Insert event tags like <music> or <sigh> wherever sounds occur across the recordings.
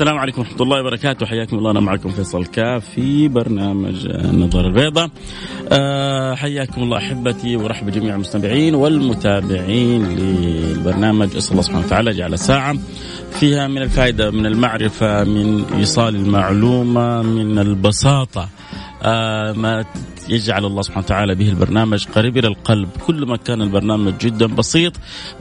السلام عليكم ورحمة الله وبركاته. حياكم الله. أنا معكم فيصل كاف في برنامج النظارة البيضاء أه حياكم الله أحبتي ورحب جميع المستمعين والمتابعين للبرنامج. أسأل الله سبحانه وتعالى جعل ساعة فيها من الفائدة من المعرفة من إيصال المعلومة من البساطة. آه ما يجعل الله سبحانه وتعالى به البرنامج قريب إلى القلب، كلما كان البرنامج جدا بسيط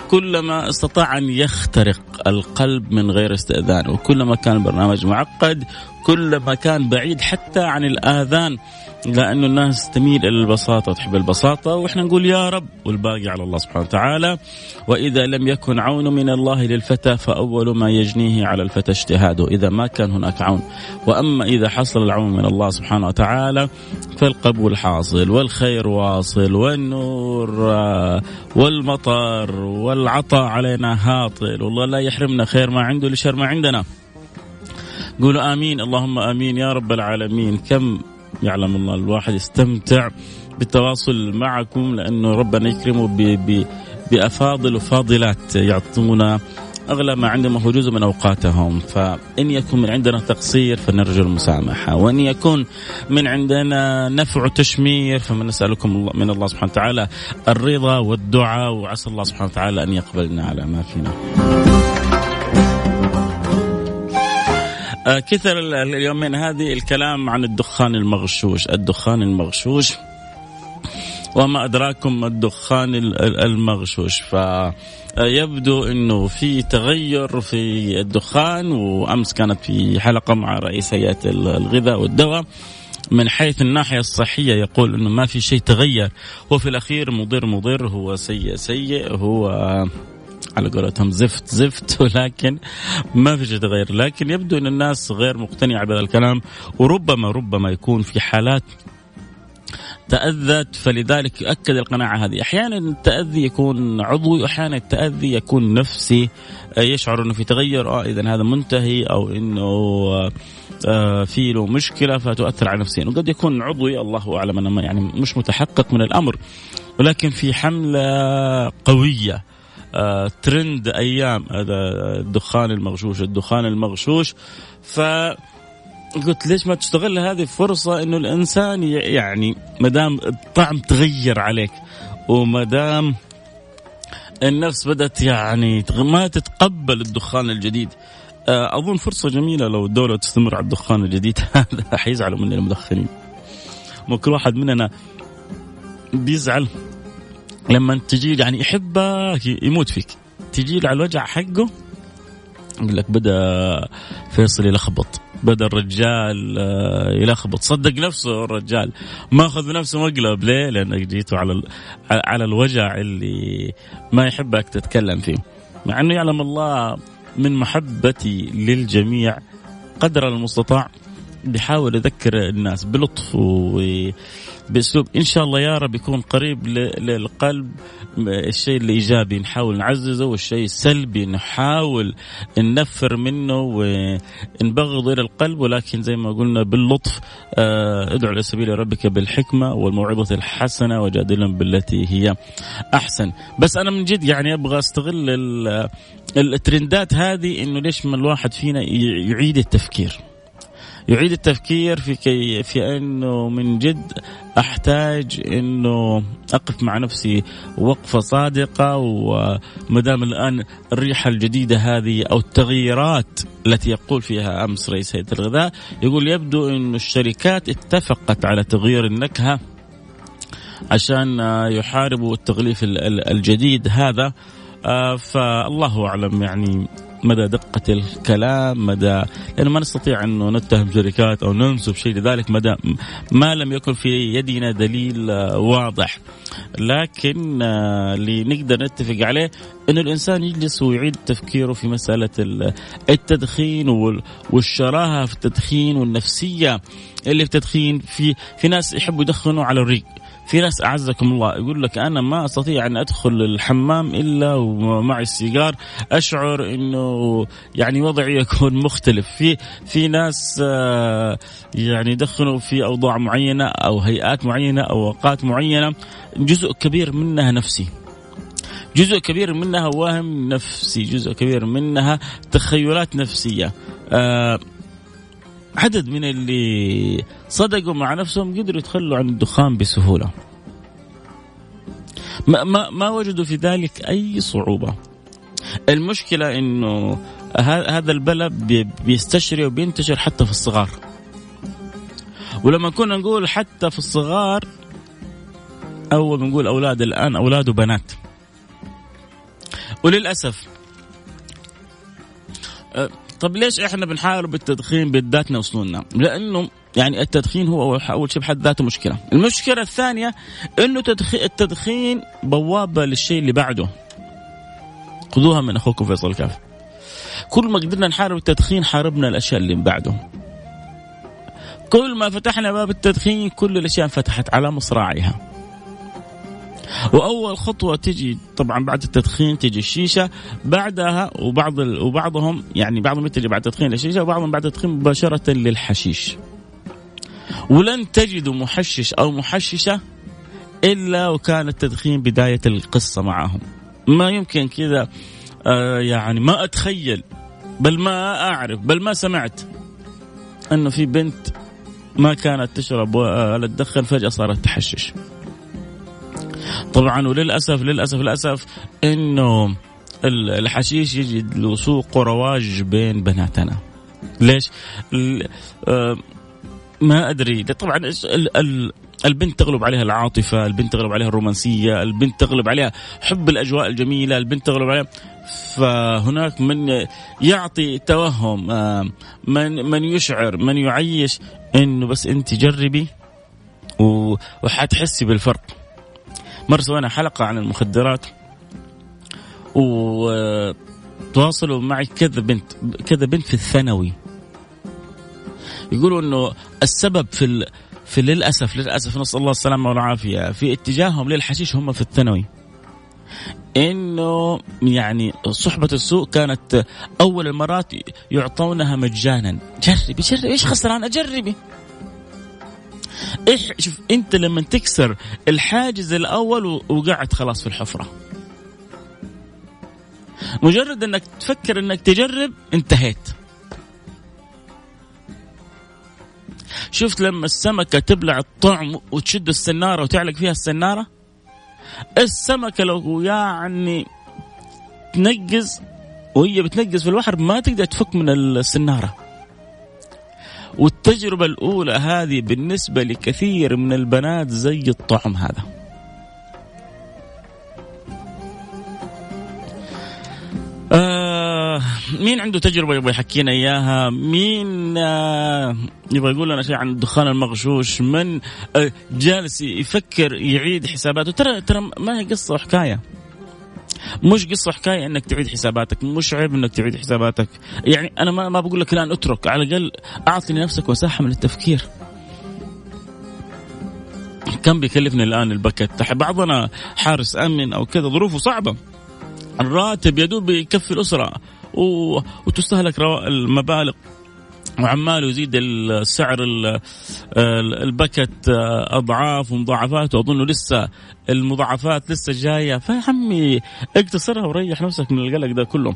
كلما استطاع أن يخترق القلب من غير استئذان، وكلما كان البرنامج معقد كلما كان بعيد حتى عن الآذان. لأنه الناس تميل إلى البساطة وتحب البساطة وإحنا نقول يا رب والباقي على الله سبحانه وتعالى. وإذا لم يكن عون من الله للفتى فأول ما يجنيه على الفتى اجتهاده. إذا ما كان هناك عون. وأما إذا حصل العون من الله سبحانه وتعالى فالقبول حاصل والخير واصل والنور والمطر والعطاء علينا هاطل. والله لا يحرمنا خير ما عنده لشر ما عندنا. قولوا آمين اللهم آمين يا رب العالمين. كم يعلم الله. الواحد يستمتع بالتواصل معكم لأنه ربنا يكرمه بأفاضل وفاضلات يعطونا أغلى ما عندهم هو جزء من أوقاتهم. فإن يكن من عندنا تقصير فنرجو المسامحة. وإن يكون من عندنا نفع وتشمير فنسالكم الله من الله سبحانه وتعالى الرضا والدعاء وعسى الله سبحانه وتعالى أن يقبلنا على ما فينا. كثر اليومين هذه الكلام عن الدخان المغشوش. الدخان المغشوش وما أدراكم الدخان المغشوش. فيبدو أنه في تغير في الدخان وأمس كانت في حلقة مع رئيس هيئة الغذاء والدواء. من حيث الناحية الصحية يقول أنه ما في شيء تغير. وفي الأخير مضر مضر هو سيء سيء هو على قولتهم زفت زفت ولكن ما في شيء تغير. لكن يبدو إن الناس غير مقتنعة بهذا الكلام وربما ربما يكون في حالات تأذت فلذلك يؤكد القناعة هذه. أحيانا التأذي يكون عضوي وأحيانا التأذي يكون نفسي. يشعر أنه في تغير. آه إذا هذا منتهي أو أنه آه في له مشكلة فتؤثر على نفسيا. وقد يكون عضوي الله أعلم أنا يعني مش متحقق من الأمر. ولكن في حملة قوية آه ترند أيام هذا الدخان المغشوش الدخان المغشوش. ف قلت ليش ما تستغل هذه الفرصة إنه الإنسان يعني ما دام الطعم تغير عليك وما دام النفس بدأت يعني ما تتقبل الدخان الجديد. آه، أظن فرصة جميلة لو الدولة تستمر على الدخان الجديد. <laughs> هذا حيزعلوا مننا المدخنين. كل واحد مننا بيزعل. لما تجي يعني يحبك يموت فيك. تجي على الوجع حقه يقول لك بدأ فيصل يلخبط بدأ الرجال آه، يلخبط. صدق نفسه الرجال ماخذ نفسه مقلب. ليه؟ لانك جيته على على الوجع اللي ما يحبك تتكلم فيه. مع إنه يعلم الله من محبتي للجميع قدر المستطاع بيحاول يذكر الناس بلطف باسلوب إن شاء الله يا رب يكون قريب للقلب الشيء الإيجابي. نحاول نعززه والشيء السلبي نحاول ننفر منه ونبغض إلى القلب. ولكن زي ما قلنا باللطف آه، ادعو إلى سبيل ربك بالحكمة والموعظة الحسنة وجادلهم بالتي هي أحسن. بس أنا من جد يعني أبغى أستغل الترندات هذه إنه ليش ما الواحد فينا يعيد التفكير. يعيد التفكير في كي في أنه من جد أحتاج إنه أقف مع نفسي وقفة صادقة وما دام الآن الريحة الجديدة هذه أو التغييرات التي يقول فيها أمس رئيس هيئة الغذاء يقول يبدو انه الشركات اتفقت على تغيير النكهة عشان يحاربوا التغليف الجديد هذا. آه، فالله أعلم يعني مدى دقة الكلام مدى لأنه ما نستطيع أنه نتهم شركات أو ننسب شيء لذلك مدى ما لم يكن في يدنا دليل واضح. لكن آه، اللي نقدر نتفق عليه أنه الإنسان يجلس ويعيد تفكيره في مسألة التدخين والشراهة في التدخين والنفسية اللي في التدخين في في ناس يحبوا يدخنوا على الريق. في ناس أعزكم الله يقول لك أنا ما أستطيع أن أدخل الحمام إلا ومعي السيجار. أشعر إنه يعني وضعي يكون مختلف. في في ناس آه، يعني يدخنوا في أوضاع معينة أو هيئات معينة أو أوقات معينة. جزء كبير منها نفسي. جزء كبير منها وهم نفسي. جزء كبير منها تخيلات نفسية. أه عدد من اللي صدقوا مع نفسهم قدروا يتخلوا عن الدخان بسهولة. ما, ما, ما وجدوا في ذلك أي صعوبة. المشكلة إنه هذا البلد بيستشري وبينتشر حتى في الصغار. ولما كنا نقول حتى في الصغار أول بنقول أولاد الآن أولاد وبنات. وللأسف أه، طب ليش إحنا بنحارب التدخين بذاتنا وصلنا؟ لأنه يعني التدخين هو أول شيء بحد ذاته مشكلة، المشكلة الثانية إنه التدخين بوابه للشيء اللي بعده. خذوها من أخوكم فيصل الكاف. كل ما قدرنا نحارب التدخين حاربنا الأشياء اللي بعده. كل ما فتحنا باب التدخين كل الأشياء انفتحت على مصراعيها. وأول خطوة تجي طبعا بعد التدخين تجي الشيشة بعدها وبعض وبعضهم يعني بعضهم يتجه بعد التدخين للشيشة وبعضهم بعد التدخين مباشرة للحشيش. ولن تجدوا محشش أو محششة إلا وكان التدخين بداية القصة معهم. ما يمكن كذا آه يعني ما أتخيل بل ما أعرف بل ما سمعت أنه في بنت ما كانت تشرب ولا تدخن فجأة صارت تحشش. طبعا وللاسف للاسف للأسف إنه الحشيش يجد له سوق ورواج بين بناتنا. ليش؟ آه، ما أدري. طبعا البنت تغلب عليها العاطفة، البنت تغلب عليها الرومانسية، البنت تغلب عليها حب الأجواء الجميلة، البنت تغلب عليها. فهناك من يعطي توهم آه، من من يشعر من يعيش إنه بس أنت جربي وحتحسي بالفرق. مرة سوينا حلقة عن المخدرات وتواصلوا معي كذا بنت كذا بنت في الثانوي. يقولوا إنه السبب في ال... في للأسف للأسف نسأل الله السلامة والعافية في اتجاههم للحشيش هم في الثانوي. إنه يعني صحبة السوء كانت أول المرات يعطونها مجانا. جربي جربي إيش خسران؟ أجربي. إيش شوف أنت لما تكسر الحاجز الأول وقعت خلاص في الحفرة. مجرد إنك تفكر إنك تجرب انتهيت. شفت لما السمكة تبلع الطعم وتشد السنارة وتعلق فيها السنارة؟ السمكة لو يعني تنقز وهي بتنقز في البحر ما تقدر تفك من السنارة. والتجربة الأولى هذه بالنسبة لكثير من البنات زي الطعم هذا. آه مين عنده تجربة يبغى يحكينا إياها؟ مين آه يبغى يقول لنا شيء عن الدخان المغشوش؟ من آه جالس يفكر يعيد حساباته؟ ترى ترى ما هي قصة وحكاية. مش قصة حكاية إنك تعيد حساباتك مش عيب إنك تعيد حساباتك. يعني أنا ما, ما بقول لك الان اترك على الأقل أعطي لنفسك مساحه من التفكير. كم بيكلفني الآن البكت بعضنا حارس أمن أو كذا ظروفه صعبة. الراتب يدوب يكفي الأسرة وتستهلك المبالغ. وعمال يزيد السعر البكت أضعاف ومضاعفات وأظن لسه المضاعفات لسه جاية. فعمي اقتصرها وريح نفسك من القلق ده كله.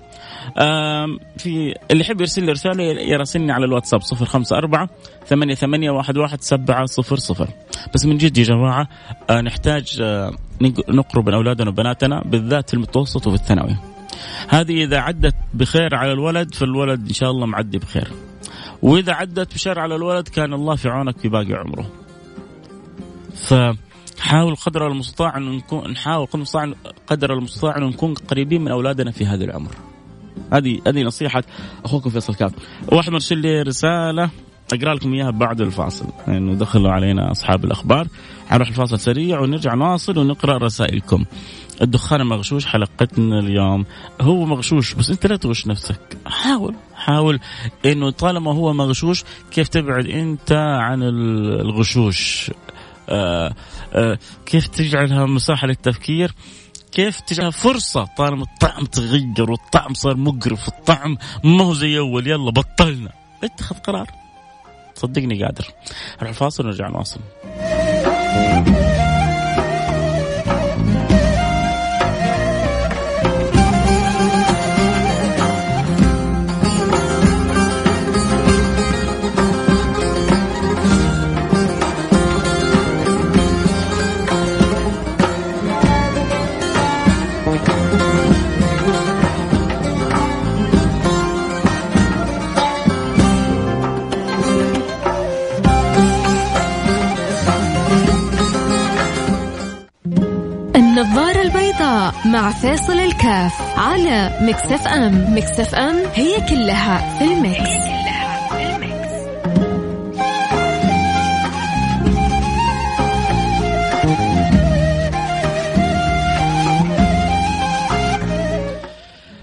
في اللي يحب يرسل لي رسالة يراسلني على الواتساب 054 ثمانية ثمانية واحد واحد سبعة صفر صفر. بس من جد يا جماعة آه، نحتاج آه، نقرب من أولادنا وبناتنا بالذات في المتوسط وفي الثانوي. هذه إذا عدت بخير على الولد فالولد إن شاء الله معدي بخير. وإذا عدت بشر على الولد كان الله في عونك في باقي عمره. فحاول قدر المستطاع أن نكون نحاول قدر المستطاع قدر المستطاع أن نكون قريبين من أولادنا في هذا العمر. هذه هذه نصيحة أخوكم فيصل كاف. واحد مرسل لي رسالة. أقرأ لكم إياها بعد الفاصل. انه يعني دخلوا علينا أصحاب الأخبار. حنروح الفاصل سريع ونرجع نواصل ونقرأ رسائلكم. الدخان المغشوش حلقتنا اليوم. هو مغشوش بس أنت لا تغش نفسك. حاول. حاول إنه طالما هو مغشوش كيف تبعد أنت عن الغشوش؟ آه آه كيف تجعلها مساحه للتفكير؟ كيف تجعلها فرصة طالما الطعم تغير والطعم صار مقرف الطعم ما هو زي أول يلا بطلنا. اتخذ قرار. صدقني قادر. نروح الفاصل ونرجع نواصل. مع فيصل الكاف على Mix FM. Mix FM هي كلها في ال Mix, هي كلها في ال Mix.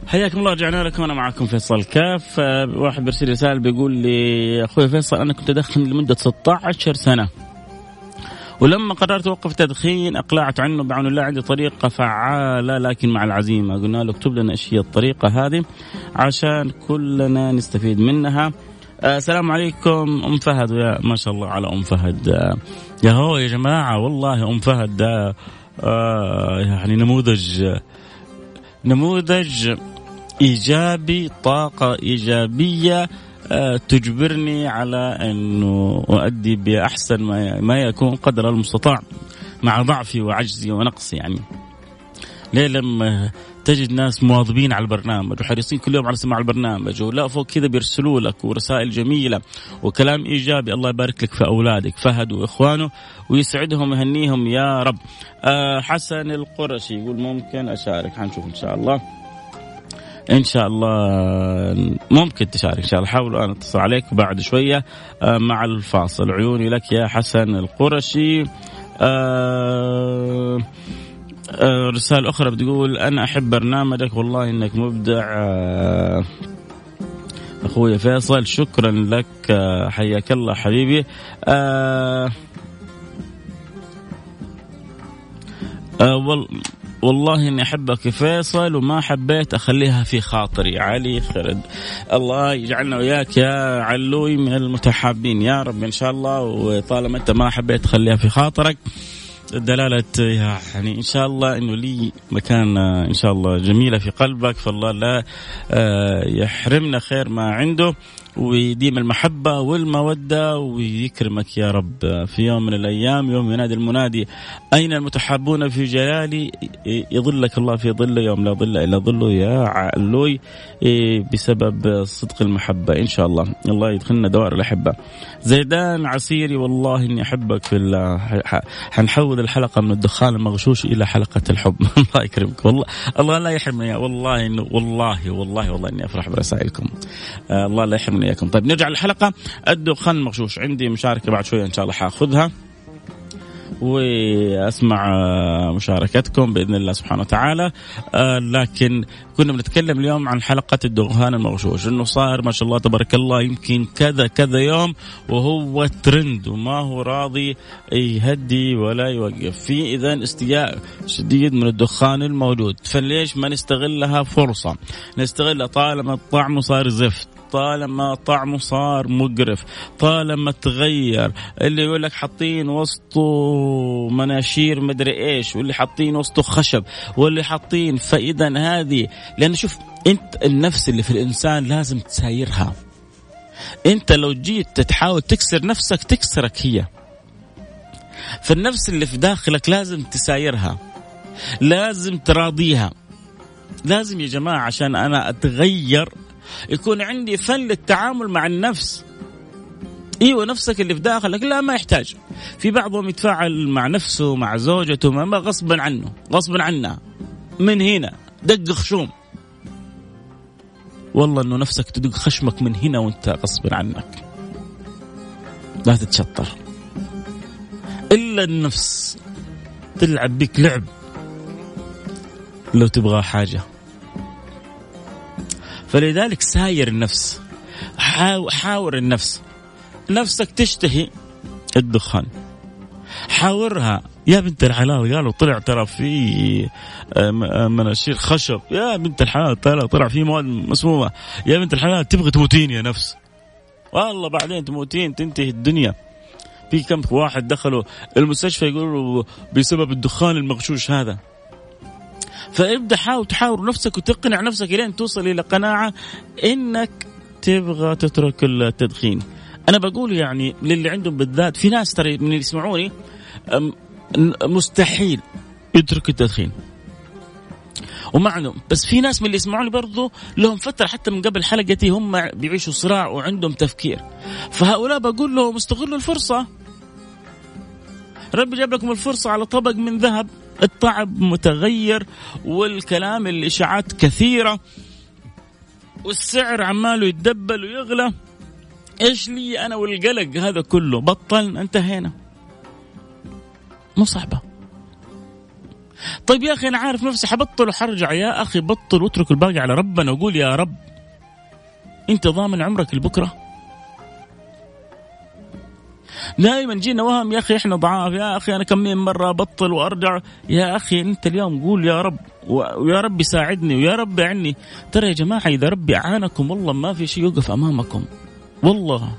حياكم الله رجعنا لكم. أنا معكم فيصل كاف. آه، واحد بيرسل رسالة بيقول لي أخوي فيصل أنا كنت أدخن لمدة 16 سنة. ولما قررت اوقف التدخين أقلعت عنه بعون الله عندي طريقة فعالة لكن مع العزيمة. قلنا له اكتب لنا إيش هي الطريقة هذه عشان كلنا نستفيد منها. آه السلام عليكم أم فهد. يا ما شاء الله على أم فهد. آه يا هو يا جماعة والله أم فهد ده آه يعني نموذج نموذج إيجابي طاقة إيجابية. تجبرني على أنه أؤدي بأحسن ما يكون قدر المستطاع مع ضعفي وعجزي ونقصي يعني. ليه لما تجد ناس مواظبين على البرنامج وحريصين كل يوم على سماع البرنامج ولا فوق كذا بيرسلوا لك ورسائل جميلة وكلام إيجابي الله يبارك لك في أولادك فهد وإخوانه ويسعدهم ويهنيهم يا رب. أه حسن القرشي يقول ممكن أشارك حنشوف إن شاء الله. إن شاء الله ممكن تشارك إن شاء الله. حاول أنا أتصل عليك بعد شوية آه، مع الفاصل. عيوني لك يا حسن القرشي. آه، آه، رسالة أخرى بتقول أنا أحب برنامجك والله إنك مبدع. أخوي فيصل شكرا لك. حياك الله حبيبي. أه أه والله إني أحبك فيصل وما حبيت أخليها في خاطري. علي خرد. الله يجعلنا وياك يا علوي من المتحابين. يا رب إن شاء الله وطالما أنت ما حبيت تخليها في خاطرك. دلالة يعني إن شاء الله أنه لي مكان إن شاء الله جميلة في قلبك. فالله لا آه، يحرمنا خير ما عنده. ويديم المحبة والمودة ويكرمك يا رب في يوم من الأيام يوم ينادي المنادي أين المتحابون في جلالي؟ يظلك الله في ظله يوم لا ظل إلا ظله يا علوي بسبب صدق المحبة. إن شاء الله الله يدخلنا دوائر الأحبة. زيدان عسيري والله إني أحبك في الله. حنحول الحلقة من الدخان المغشوش إلى حلقة الحب. <laughs> الله يكرمك. والله الله لا يحرمني. والله إنه والله والله والله إني أفرح برسائلكم. آه، الله لا يحرمني. إياكم طيب نرجع للحلقة. الدخان المغشوش عندي مشاركة بعد شوية إن شاء الله حأخذها. وأسمع مشاركتكم بإذن الله سبحانه وتعالى. آه، لكن كنا بنتكلم اليوم عن حلقة الدخان المغشوش. إنه صار ما شاء الله تبارك الله يمكن كذا كذا يوم وهو ترند وما هو راضي يهدي ولا يوقف. في اذا استياء شديد من الدخان الموجود. فليش ما نستغلها فرصة؟ نستغلها طالما الطعم صار زفت. طالما طعمه صار مقرف طالما تغير اللي يقول لك حاطين وسطه مناشير مدري إيش واللي حاطين وسطه خشب واللي حاطين فإذا هذه لأن شوف أنت النفس اللي في الإنسان لازم تسايرها. أنت لو جيت تحاول تكسر نفسك تكسرك هي. فالنفس اللي في داخلك لازم تسايرها لازم تراضيها. لازم يا جماعة عشان أنا أتغير يكون عندي فن للتعامل مع النفس. إيوه نفسك اللي في داخلك لا ما يحتاج. في بعضهم يتفاعل مع نفسه مع زوجته ما غصبا عنه غصبا عنها. من هنا دق خشوم. والله إنه نفسك تدق خشمك من هنا وأنت غصب عنك. لا تتشطر. إلا النفس تلعب بك لعب. لو تبغى حاجة. فلذلك ساير النفس. حاور النفس. نفسك تشتهي الدخان. حاورها. يا بنت الحلال قالوا طلع ترى في آه، مناشير خشب. يا بنت الحلال طلع طلع في مواد مسمومة. يا بنت الحلال تبغى تموتين يا نفس. والله بعدين تموتين تنتهي الدنيا. في كم واحد دخلوا المستشفى يقولوا بسبب الدخان المغشوش هذا. فابدأ حاول تحاور نفسك وتقنع نفسك لين توصل إلى قناعة إنك تبغى تترك التدخين. أنا بقول يعني للي عندهم بالذات في ناس ترى من اللي يسمعوني مستحيل يترك التدخين. ومعنى بس في ناس من اللي يسمعوني برضو لهم فترة حتى من قبل حلقتي هم بيعيشوا صراع وعندهم تفكير. فهؤلاء بقول لهم استغلوا الفرصة. ربي جاب لكم الفرصة على طبق من ذهب. الطعم متغير والكلام الإشاعات كثيرة والسعر عماله يتدبل ويغلى. إيش لي أنا والقلق هذا كله؟ بطلنا انتهينا. مو صعبة. طيب يا أخي أنا عارف نفسي حبطل وحرجع. يا أخي بطل واترك الباقي على ربنا وقول يا رب انت ضامن عمرك لبكرة. دائما جينا وهم يا أخي إحنا ضعاف يا أخي أنا كم من مرة ابطل وأرجع يا أخي أنت اليوم قول يا رب ويا رب يساعدني ويا رب يعني ترى يا جماعة إذا ربي اعانكم والله ما في شيء يوقف أمامكم والله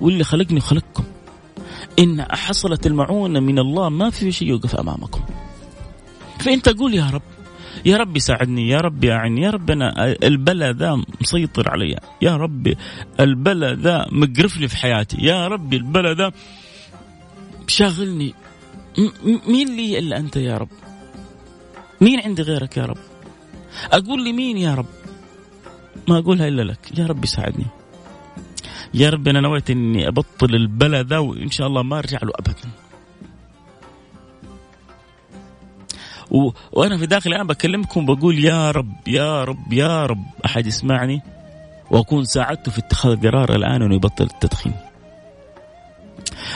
واللي خلقني خلقكم. إن حصلت المعونة من الله ما في شيء يوقف أمامكم. فأنت قول يا رب. يا رب ساعدني يا رب أعني يا رب أنا البلا ذا مسيطر علي. يا رب البلا ذا مقرف لي في حياتي. يا رب البلا ذا شاغلني. مين لي إلا أنت يا رب؟ مين عندي غيرك يا رب؟ أقول لي مين يا رب؟ ما أقولها إلا لك. يا رب ساعدني. يا رب أنا نويت إني أبطل البلا ذا وإن شاء الله ما أرجع له ابدا. و... وأنا في داخلي الآن بكلمكم بقول يا رب يا رب يا رب أحد يسمعني وأكون ساعدته في اتخاذ قرار الآن إنه يبطل التدخين.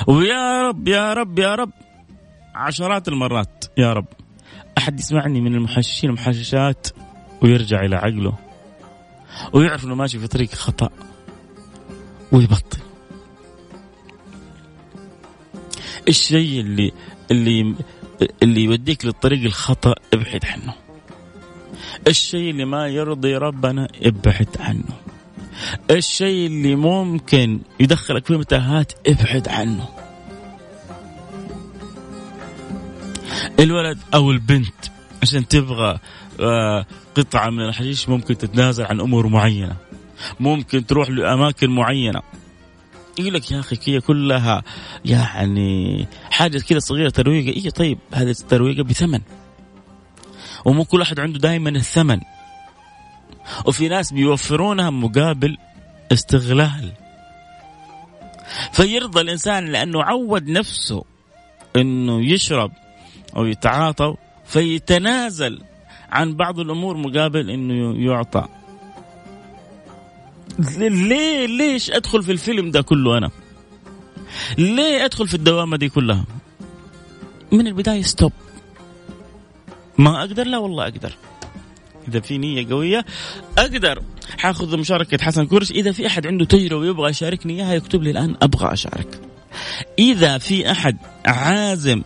ويا رب يا رب يا رب عشرات المرات يا رب أحد يسمعني من المحششين المحششات ويرجع إلى عقله ويعرف إنه ماشي في طريق خطأ ويبطل. الشيء اللي اللي اللي يوديك للطريق الخطأ ابعد عنه. الشيء اللي ما يرضي ربنا ابعد عنه. الشيء اللي ممكن يدخلك في متاهات ابعد عنه. الولد أو البنت عشان تبغى آه، قطعة من الحشيش ممكن تتنازل عن أمور معينة. ممكن تروح لأماكن معينة. يقول لك يا أخي هي كلها يعني حاجة كذا صغيرة ترويقه اي طيب هذه الترويقه بثمن. ومو كل أحد عنده دائما الثمن. وفي ناس بيوفرونها مقابل استغلال. فيرضى الإنسان لأنه عود نفسه إنه يشرب أو يتعاطى فيتنازل عن بعض الأمور مقابل إنه يعطى. ليه ليش أدخل في الفيلم ده كله أنا؟ ليه أدخل في الدوامة دي كلها؟ من البداية stop ما أقدر؟ لا والله أقدر. إذا في نية قوية أقدر. حاخذ مشاركة حسن كرش إذا في أحد عنده تجربه ويبغى يشاركني إياها يكتب لي الآن أبغى أشارك. إذا في أحد عازم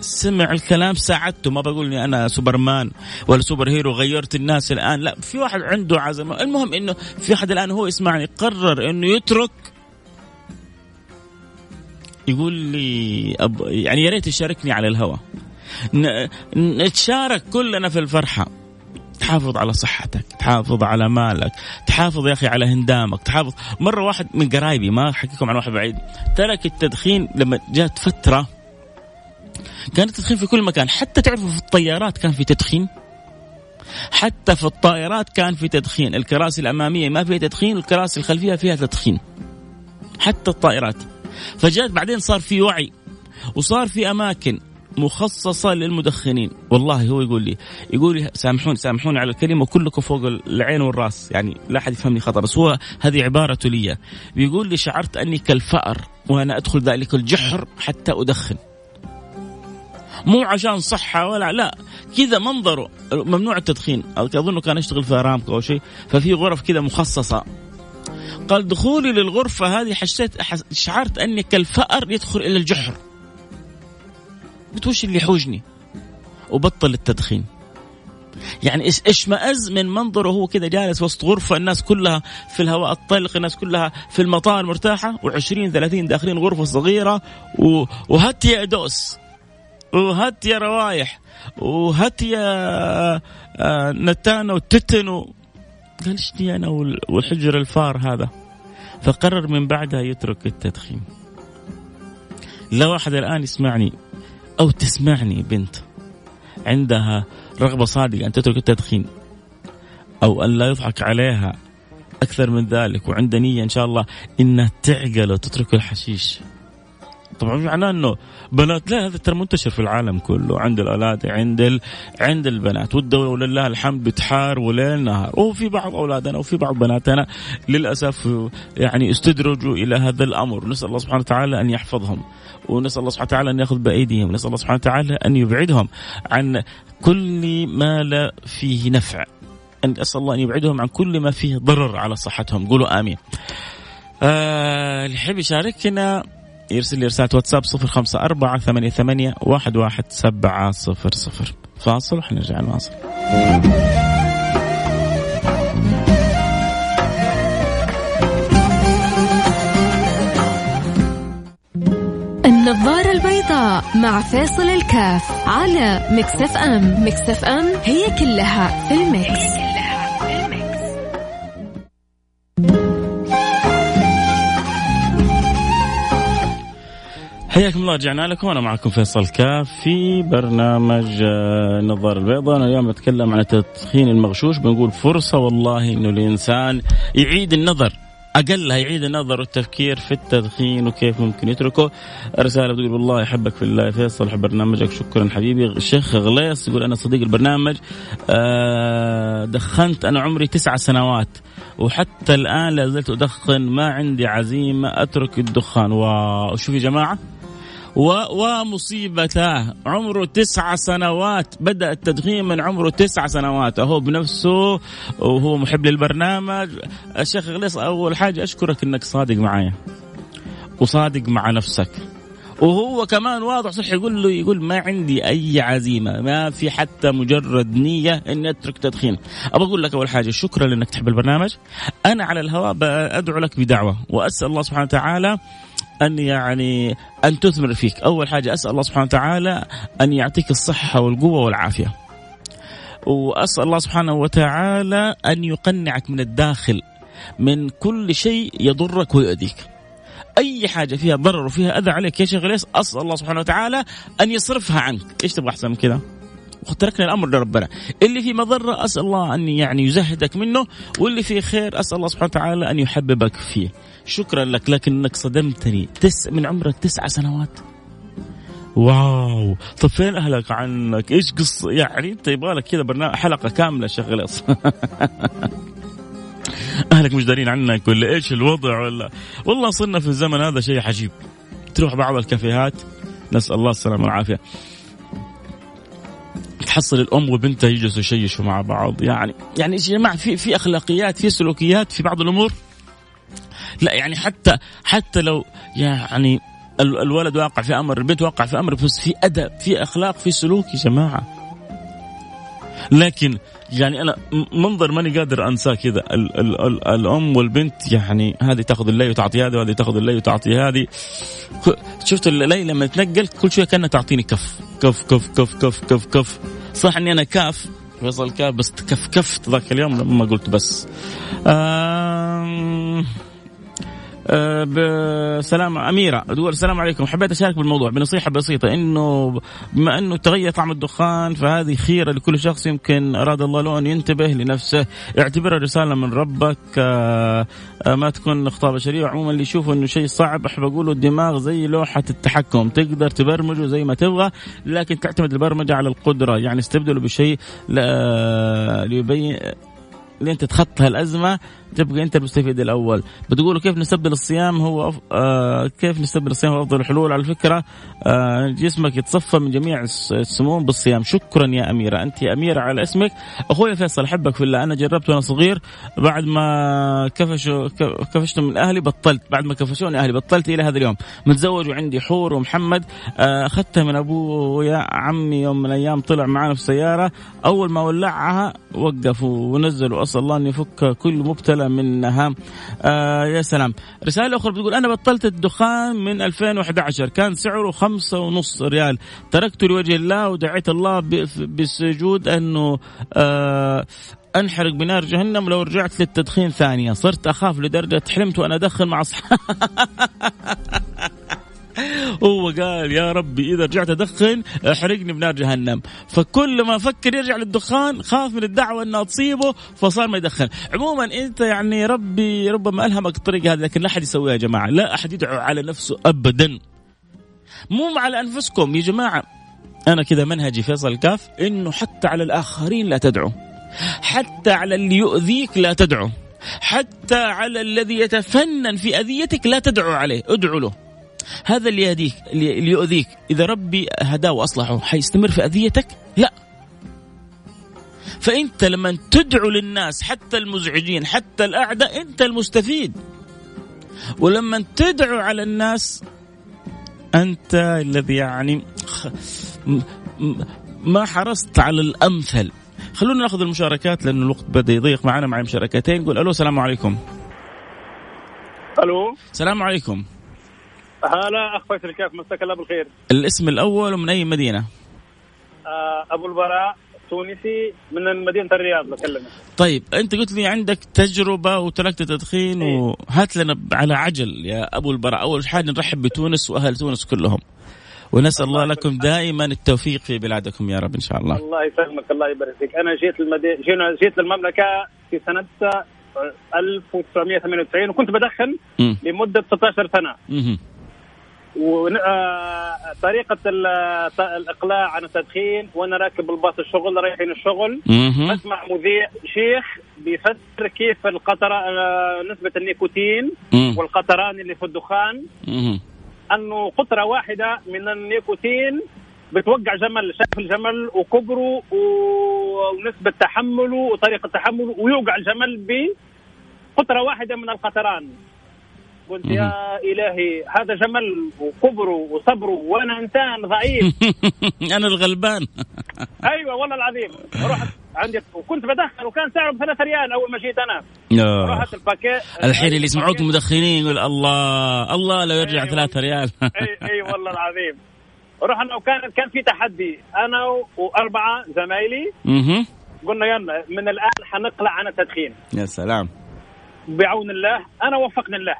سمع الكلام ساعدته. ما بقول إني أنا سوبرمان ولا super hero غيرت الناس الآن. لا في واحد عنده عزم. المهم إنه في أحد الآن هو يسمعني قرر إنه يترك. يقول لي أب... يعني يا ريت يشاركني على الهواء. نتشارك كلنا في الفرحة. تحافظ على صحتك تحافظ على مالك تحافظ يا أخي على هندامك تحافظ. مرة واحد من قرايبي ما أحكيكم عن واحد بعيد ترك التدخين لما جات فترة كان التدخين في كل مكان. حتى تعرفوا في الطيارات كان في تدخين؟ حتى في الطائرات كان في تدخين. الكراسي الأمامية ما فيها تدخين والكراسي الخلفية فيها تدخين. حتى الطائرات. فجاءت بعدين صار في وعي وصار في أماكن مخصصة للمدخنين. والله هو يقول لي يقول لي سامحوني سامحوني على الكلمة كلكم فوق العين والرأس. يعني لا أحد يفهمني خطأ بس هو هذه عبارته لي. بيقول لي شعرت أني كالفأر وأنا أدخل ذلك الجحر حتى أدخن. مو عشان صحة ولا لا. كذا منظره ممنوع التدخين. أظنه كان يشتغل في أرامكو أو شيء ففي غرف كذا مخصصة. قال دخولي للغرفة هذه حسيت شعرت أني كالفأر يدخل إلى الجحر. قلت وش اللي يحوجني؟ وبطل التدخين. يعني اشمئز من منظره هو كذا جالس وسط غرفة الناس كلها في الهواء الطلق الناس كلها في المطار مرتاحة و20 30 داخلين غرفة صغيرة وهات يا دوس. وهات يا روايح وهات يا آه، نتانا وتتن قال إيش أنا والحجر الفار هذا؟ فقرر من بعدها يترك التدخين. لو واحد الآن يسمعني أو تسمعني بنت عندها رغبة صادقة أن تترك التدخين أو أن لا يضحك عليها أكثر من ذلك وعندها نية إن شاء الله إنها تعقل وتترك الحشيش. طبعا معناه إنه بنات لا هذا ترى منتشر في العالم كله. عند الالات عند ال... عند البنات. والدولة ولله الحمد بتحار وليل نهار. وفي بعض أولادنا وفي بعض بناتنا للأسف يعني استدرجوا إلى هذا الأمر. نسأل الله سبحانه وتعالى أن يحفظهم. ونسأل الله سبحانه وتعالى أن يأخذ بأيديهم. ونسال الله سبحانه وتعالى أن يبعدهم عن كل ما لا فيه نفع. أن أسأل الله أن يبعدهم عن كل ما فيه ضرر على صحتهم. قولوا آمين. آه اللي يحب يشاركنا يرسل لي رسالة واتساب صفر خمسة أربعة ثمانية ثمانية واحد واحد سبعة صفر صفر. فاصل وحنرجع نواصل النظارة البيضاء مع فيصل الكاف على Mix FM. Mix FM هي كلها في ال mix. حياكم الله رجعنا لكم. أنا معكم فيصل كاف في برنامج آه، النظاره البيضاء أنا اليوم بتكلم عن التدخين المغشوش. بنقول فرصة والله إنه الإنسان يعيد النظر أقلها يعيد النظر والتفكير في التدخين وكيف ممكن يتركه. رسالة بتقول والله أحبك في الله فيصل أحب برنامجك. شكرا حبيبي. الشيخ غليص يقول أنا صديق البرنامج آه، دخنت أنا عمري تسعة سنوات وحتى الآن لا زلت أدخن ما عندي عزيمة أترك الدخان. وشوف يا جماعة. ومصيبته عمره تسع سنوات. بدأ التدخين من عمره تسع سنوات. أهو بنفسه وهو محب للبرنامج. الشيخ غليص أول حاجة أشكرك أنك صادق معايا. وصادق مع نفسك. وهو كمان واضح صح يقول له يقول ما عندي أي عزيمة. ما في حتى مجرد نية إني أترك تدخين. ابى أقول لك أول حاجة شكرا لإنك تحب البرنامج. أنا على الهواء ادعو لك بدعوة. وأسأل الله سبحانه وتعالى أن يعني أن تثمر فيك، أول حاجة أسأل الله سبحانه وتعالى أن يعطيك الصحة والقوة والعافية. وأسأل الله سبحانه وتعالى أن يقنعك من الداخل من كل شيء يضرك ويؤذيك. أي حاجة فيها ضرر وفيها أذى عليك يا شيخ ليس أسأل الله سبحانه وتعالى أن يصرفها عنك، إيش تبغى أحسن من كذا؟ وتركنا الأمر لربنا اللي في مضرة أسأل الله أن يعني يزهدك منه واللي فيه خير أسأل الله سبحانه وتعالى أن يحببك فيه شكرا لك لكنك صدمتني. تس من عمرك تسع سنوات. واو. طب فين أهلك عنك؟ إيش قصه يعني أنت يبغى لك كذا برنامج حلقة كاملة شغله <laughs> أهلك مش دارين عنك ولا إيش الوضع ولا؟ والله صرنا في الزمن هذا شيء عجيب. تروح بعض الكافيهات نسأل الله السلامة والعافية. تحصل الأم وبنتها يجلسوا يشيشوا مع بعض. يعني يعني يا جماعة في في أخلاقيات في سلوكيات في بعض الأمور. لا يعني حتى حتى لو يعني الولد واقع في أمر البنت واقع في أمر بس في أدب في أخلاق في سلوك يا جماعة. لكن يعني أنا منظر ماني قادر أنساه كذا. ال- ال- ال- الأم والبنت يعني هذه تاخذ اللي وتعطي هذه وهذه تاخذ اللي وتعطي هذه. شفت اللي لما تنقل كل شوية كأنها تعطيني كف كف كف كف كف كف كف. صح إني أنا كاف فيصل كاف بس كفكفت ذاك اليوم لما قلت بس. آه بسلام أميرة. تقول السلام عليكم. حبيت أشارك بالموضوع بنصيحة بسيطة. إنه بما إنه تغير طعم الدخان فهذه خيرة لكل شخص يمكن أراد الله له أن ينتبه لنفسه. اعتبرها رساله من ربك آه آه ما تكون اخطاء بشريه عموما اللي يشوفه إنه شيء صعب أحب أقوله الدماغ زي لوحة التحكم. تقدر تبرمجه زي ما تبغى لكن تعتمد البرمجة على القدرة. يعني استبدله بشيء ليبين لين تتخطى الأزمة. تبقى أنت المستفيد الأول. بتقولوا كيف نستبدل الصيام هو أف... آه كيف نستبدل الصيام هو أفضل الحلول؟ على فكرة آه جسمك يتصفى من جميع السموم بالصيام. شكرا يا أميرة. أنت يا أميرة على اسمك. أخوي فيصل أحبك في الله. أنا جربت وأنا صغير. بعد ما كفشوا كفشت من أهلي بطلت. بعد ما كفشوني أهلي بطلت إلى هذا اليوم. متزوج وعندي حور ومحمد. آه أخذتها من أبويا عمي يوم من الأيام طلع معنا في السياره أول ما ولعها وقفوا ونزلوا. أسأل الله أن يفك كل مبتلى منها آه يا سلام. رسالة أخرى بتقول أنا بطلت الدخان من 2011 كان سعره خمسة ونص ريال. تركته لوجه الله ودعيت الله بالسجود أنه آه أنحرق بنار جهنم لو رجعت للتدخين ثانية. صرت أخاف لدرجة حلمت وأنا أدخن مع أصحابي. <laughs> هو قال يا ربي إذا رجعت ادخن احرقني بنار جهنم. فكل ما فكر يرجع للدخان خاف من الدعوة انها تصيبه فصار ما يدخن. عموما أنت يعني ربي ربما ألهمك الطريقة هذه لكن لا أحد يسويها يا جماعة. لا أحد يدعو على نفسه ابدا. مو على أنفسكم يا جماعة. أنا كذا منهجي فيصل الكاف إنه حتى على الآخرين لا تدعو. حتى على اللي يؤذيك لا تدعو. حتى على الذي يتفنن في أذيتك لا تدعو عليه. ادعو له. هذا اللي يهديك اللي يؤذيك. إذا ربي هداه وأصلحه حيستمر في أذيتك؟ لا. فأنت لما تدعو للناس حتى المزعجين حتى الأعداء أنت المستفيد. ولما تدعو على الناس أنت الذي يعني ما حرصت على الأمثل. خلونا نأخذ المشاركات لأنه الوقت بدأ يضيق معنا مع مشاركتين. نقول ألو السلام عليكم. ألو. السلام عليكم. هلا اخ فيصل كيف مساك الله بالخير الاسم الأول ومن أي مدينة؟ آه أبو البراء تونسي من مدينة الرياض بكلمك طيب أنت قلت لي عندك تجربة وتركت التدخين إيه؟ وهات لنا على عجل يا أبو البراء أول حاجة نرحب بتونس وأهل تونس كلهم ونسأل الله, الله لكم دائما التوفيق في بلادكم يا رب إن شاء الله الله يسلمك الله يبارك فيك أنا جيت المدينة جيت للمملكة في سنة 1998 وكنت بدخن م. لمدة 16 سنة م. وطريقة الإقلاع عن التدخين وأنا راكب الباص الشغل رايحين الشغل. أسمع مذيع شيخ بيفسر كيف القطرة نسبة النيكوتين والقطران اللي في الدخان. أنه قطرة واحدة من النيكوتين بتوقع جمل شاف الجمل وكبره ونسبة تحمله وطريقة تحمله ويوقع الجمل بقطرة واحدة من القطران. قلت يا إلهي هذا جمل وكبره وصبره وأنا إنسان ضعيف. <laughs> أنا الغلبان. <laughs> أيوه والله العظيم. رحت عندي وكنت بدخن وكان سعره ب 3 ريال أول ما جيت أنا. رحت الباكيت. الحين اللي يسمعوك مدخنين يقول الله الله لو يرجع أيوة. 3 ريال. أي أي والله العظيم. رحنا وكان كان في تحدي. أنا وأربعة زمايلي. قلنا يلا من الآن حنقلع عن التدخين. يا سلام. بعون الله أنا وفقني الله.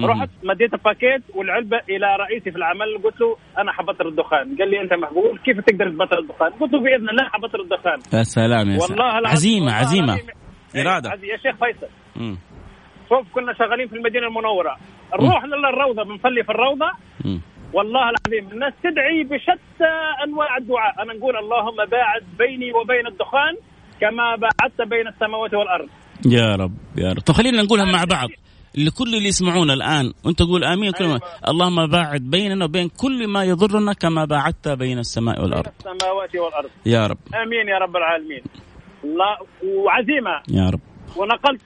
رحت مديت الباكيت والعلبة إلى رئيسي في العمل قلت له أنا حبطل الدخان. قال لي أنت مقبول كيف تقدر تبطل الدخان؟ قلت له بإذن الله حبطل الدخان. يا سلام يا سلام. والله عزيمة عزيمة. إرادة. يا شيخ فيصل. شوف كنا شغالين في المدينة المنورة. نروح للروضة بنصلي في الروضة. مم. والله العظيم الناس تدعي بشتى أنواع الدعاء. أنا نقول اللهم باعد بيني وبين الدخان كما باعدت بين السماوات والأرض. يا رب يا رب. طب خلينا نقولها مع بعض. لكل اللي يسمعونا الآن. وأنت تقول آمين كل أيوة. اللهم باعد بيننا وبين كل ما يضرنا كما باعدت بين السماء والأرض. السماوات والأرض. يا رب. آمين يا رب العالمين. الله وعزيمة. يا رب. ونقلت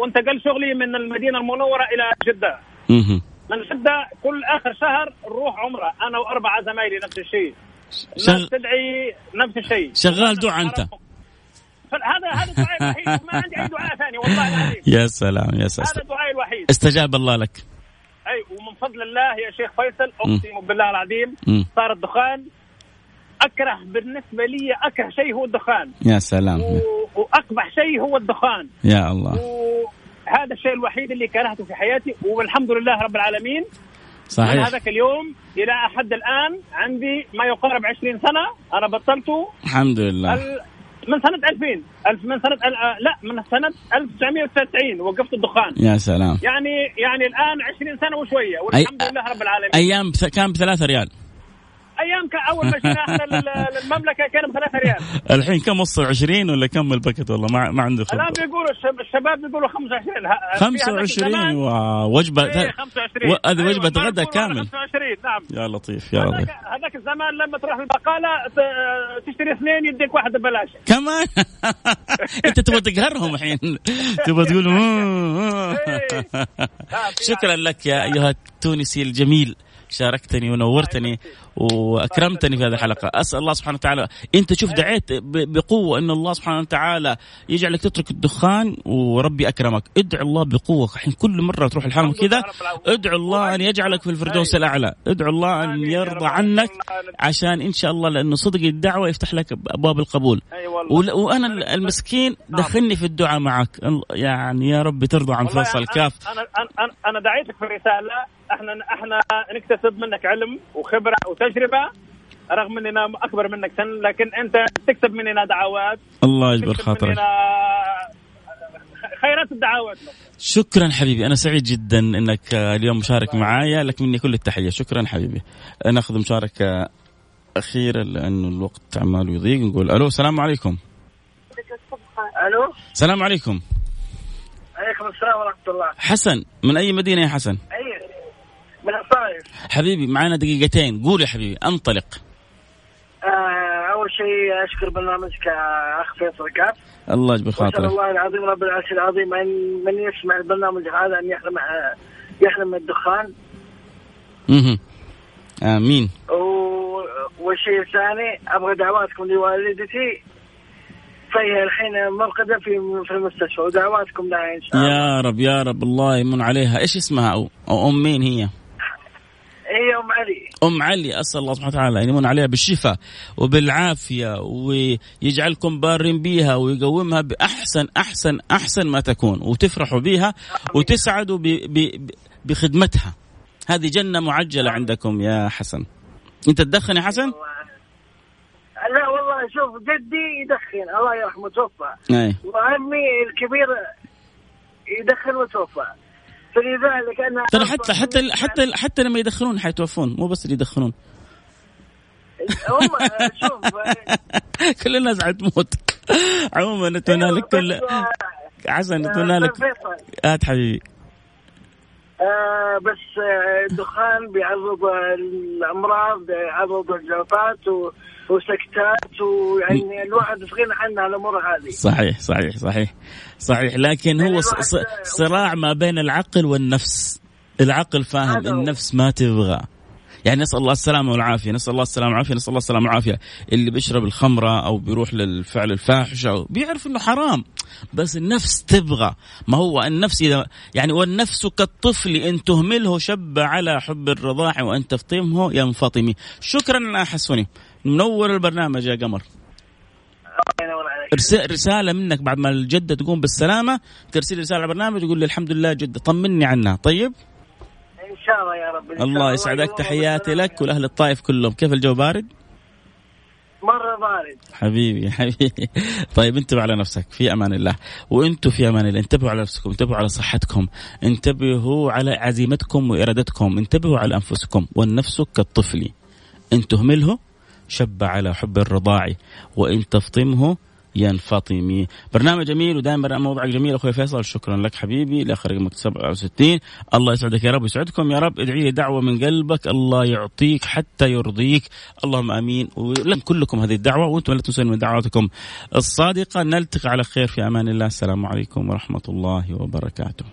وانتقل شغلي من المدينة المنورة إلى جدة. مه. من جدة كل آخر شهر نروح عمرة أنا وأربعة زمايلي نفس الشيء. شغ... تدعي نفس الشيء. شغال دعاء أنت. هذا هذا الدعاء الوحيد. ما عندي أي دعاء ثاني والله العظيم. <laughs> يا سلام يا سلام. هذا الدعاء الوحيد. استجاب الله لك. أي ومن فضل الله يا شيخ فيصل أقسم بالله العظيم صار الدخان أكره بالنسبة لي أكره شيء هو الدخان. يا سلام. و... وأقبح شيء هو الدخان. يا الله. و... هذا الشيء الوحيد اللي كرهته في حياتي والحمد لله رب العالمين. صحيح. من هذاك اليوم إلى حد الآن عندي ما يقارب 20 سنة أنا بطلته الحمد لله. من سنة 2000 ألف من سنة لا من سنة 1999 وقفت الدخان. يا سلام. يعني يعني الآن 20 سنة وشوية. والحمد لله رب العالمين. أيام كان بثلاثة ريال. أيام أول ما جينا إحنا <laughs> للمملكة كان ب 3 ريال. الحين كم وصل 20 ولا كم الباكت والله؟ ما ما عنده خبرة. الآن بيقولوا الشباب بيقولوا 25 25 ووجبه إيه 25 هذه أيوة وجبة غدا كامل. 25 نعم. يا لطيف يا لطيف. هذاك الزمان لما تروح البقالة تشتري اثنين يديك واحد ببلاش. كمان؟ <laughs> أنت تبغى تقهرهم الحين؟ <laughs> تبغى تقول إيه. شكرا لك يا أيها التونسي الجميل. شاركتني ونورتني. وأكرمتني في هذه الحلقة. أسأل الله سبحانه وتعالى. أنت شوف دعيت بقوة إن الله سبحانه وتعالى يجعلك تترك الدخان وربي أكرمك. ادعو الله بقوة. الحين كل مرة تروح الحرم كذا ادعو الله أن يجعلك في الفردوس الأعلى. ادعو الله أن يرضى عنك عشان إن شاء الله لأنه صدق الدعوة يفتح لك أبواب القبول. وأنا المسكين دخلني في الدعاء معك. يعني يا رب ترضى عن فيصل كاف أنا أنا أنا دعيتك في الرسالة. إحنا إحنا نكتسب منك علم وخبرة وتجربة رغم اننا أكبر منك سن لكن أنت تكسب مننا دعوات. الله يجبر خاطرك. خيرات الدعوات. شكرا حبيبي. أنا سعيد جدا إنك اليوم مشارك معايا لك مني كل التحية. شكرا حبيبي. ناخذ مشاركة أخيرة لأنه الوقت عمال يضيق. نقول ألو السلام عليكم. ألو؟ السلام عليكم. عليكم السلام ورحمة الله. حسن من أي مدينة يا حسن؟ حبيبي معنا دقيقتين. قول يا حبيبي انطلق. آه أول شيء أشكر برنامجك أخ فيصل كاف الله يجبر خاطرك. الله العظيم رب العرش العظيم أن من يسمع البرنامج هذا أن يحرم يحرم الدخان. أها آمين. والشيء الثاني أبغى دعواتكم لوالدتي. فهي الحين مرقدة في في المستشفى ودعواتكم لها إن شاء الله. يا رب يا رب الله يمن عليها. إيش اسمها؟ أو, أو ام مين هي؟ هي ام علي. أم علي أسأل الله سبحانه وتعالى أن يمن عليها بالشفاء وبالعافية ويجعلكم بارين بيها ويقومها بأحسن أحسن أحسن ما تكون وتفرحوا بها وتسعدوا بخدمتها. هذه جنة معجلة عندكم يا حسن. أنت تدخن يا حسن؟ لا والله شوف جدي يدخن الله يرحمه توفى. وعمي الكبير يدخن وتوفى. فلذلك أنا ترى حتى حتى حتى حتى لما يدخنون حيتوفون مو بس اللي يدخنون هم شوف <laughs> كل الناس حتموت عموما نتمنى لك كل حسن نتمنى لك. هات حبيبي. آه بس الدخان بيعرض الأمراض بيعرض الجلطات و... وسكتات ويعني الواحد في غنى عنها الأمور هذه. صحيح صحيح صحيح. صحيح. لكن هو صراع ما بين العقل والنفس. العقل فاهم النفس ما تبغى. يعني نسأل الله السلامة والعافية نسأل الله السلامة والعافية نسأل الله السلامة والعافية. اللي بيشرب الخمرة أو بيروح للفعل الفاحش أو بيعرف إنه حرام. بس النفس تبغى. ما هو النفس إذا يعني والنفس كالطفل إن تهمله شب على حب الرضاع وأن تفطمه ينفطم. شكرا حسوني. منور البرنامج يا قمر. رسالة منك بعد ما الجدة تقوم بالسلامة ترسل رسالة على البرنامج تقول لي الحمد لله جدة. طمني عنها. طيب؟ إن شاء الله يا الله يسعدك تحياتي لك ولأهل الطائف كلهم. كيف الجو بارد؟ مرة بارد. حبيبي حبيبي. طيب انتبه على نفسك. في أمان الله. وأنتم في أمان الله. انتبهوا على نفسكم. انتبهوا على صحتكم. انتبهوا على عزيمتكم وإرادتكم. انتبهوا على أنفسكم. والنفس كالطفل. ان تهمله شب على حب الرضاع. وإن تفطمه ينفطمي برنامج جميل ودائما موضوعك جميل. أخوي فيصل شكرا لك حبيبي. لأخر رقمك 67 الله يسعدك يا رب يسعدكم يا رب. ادعي لي دعوة من قلبك. الله يعطيك حتى يرضيك. اللهم آمين. ولكم كلكم هذه الدعوة وأنتم لا تنسون من دعواتكم الصادقة. نلتقي على خير في أمان الله. السلام عليكم ورحمة الله وبركاته.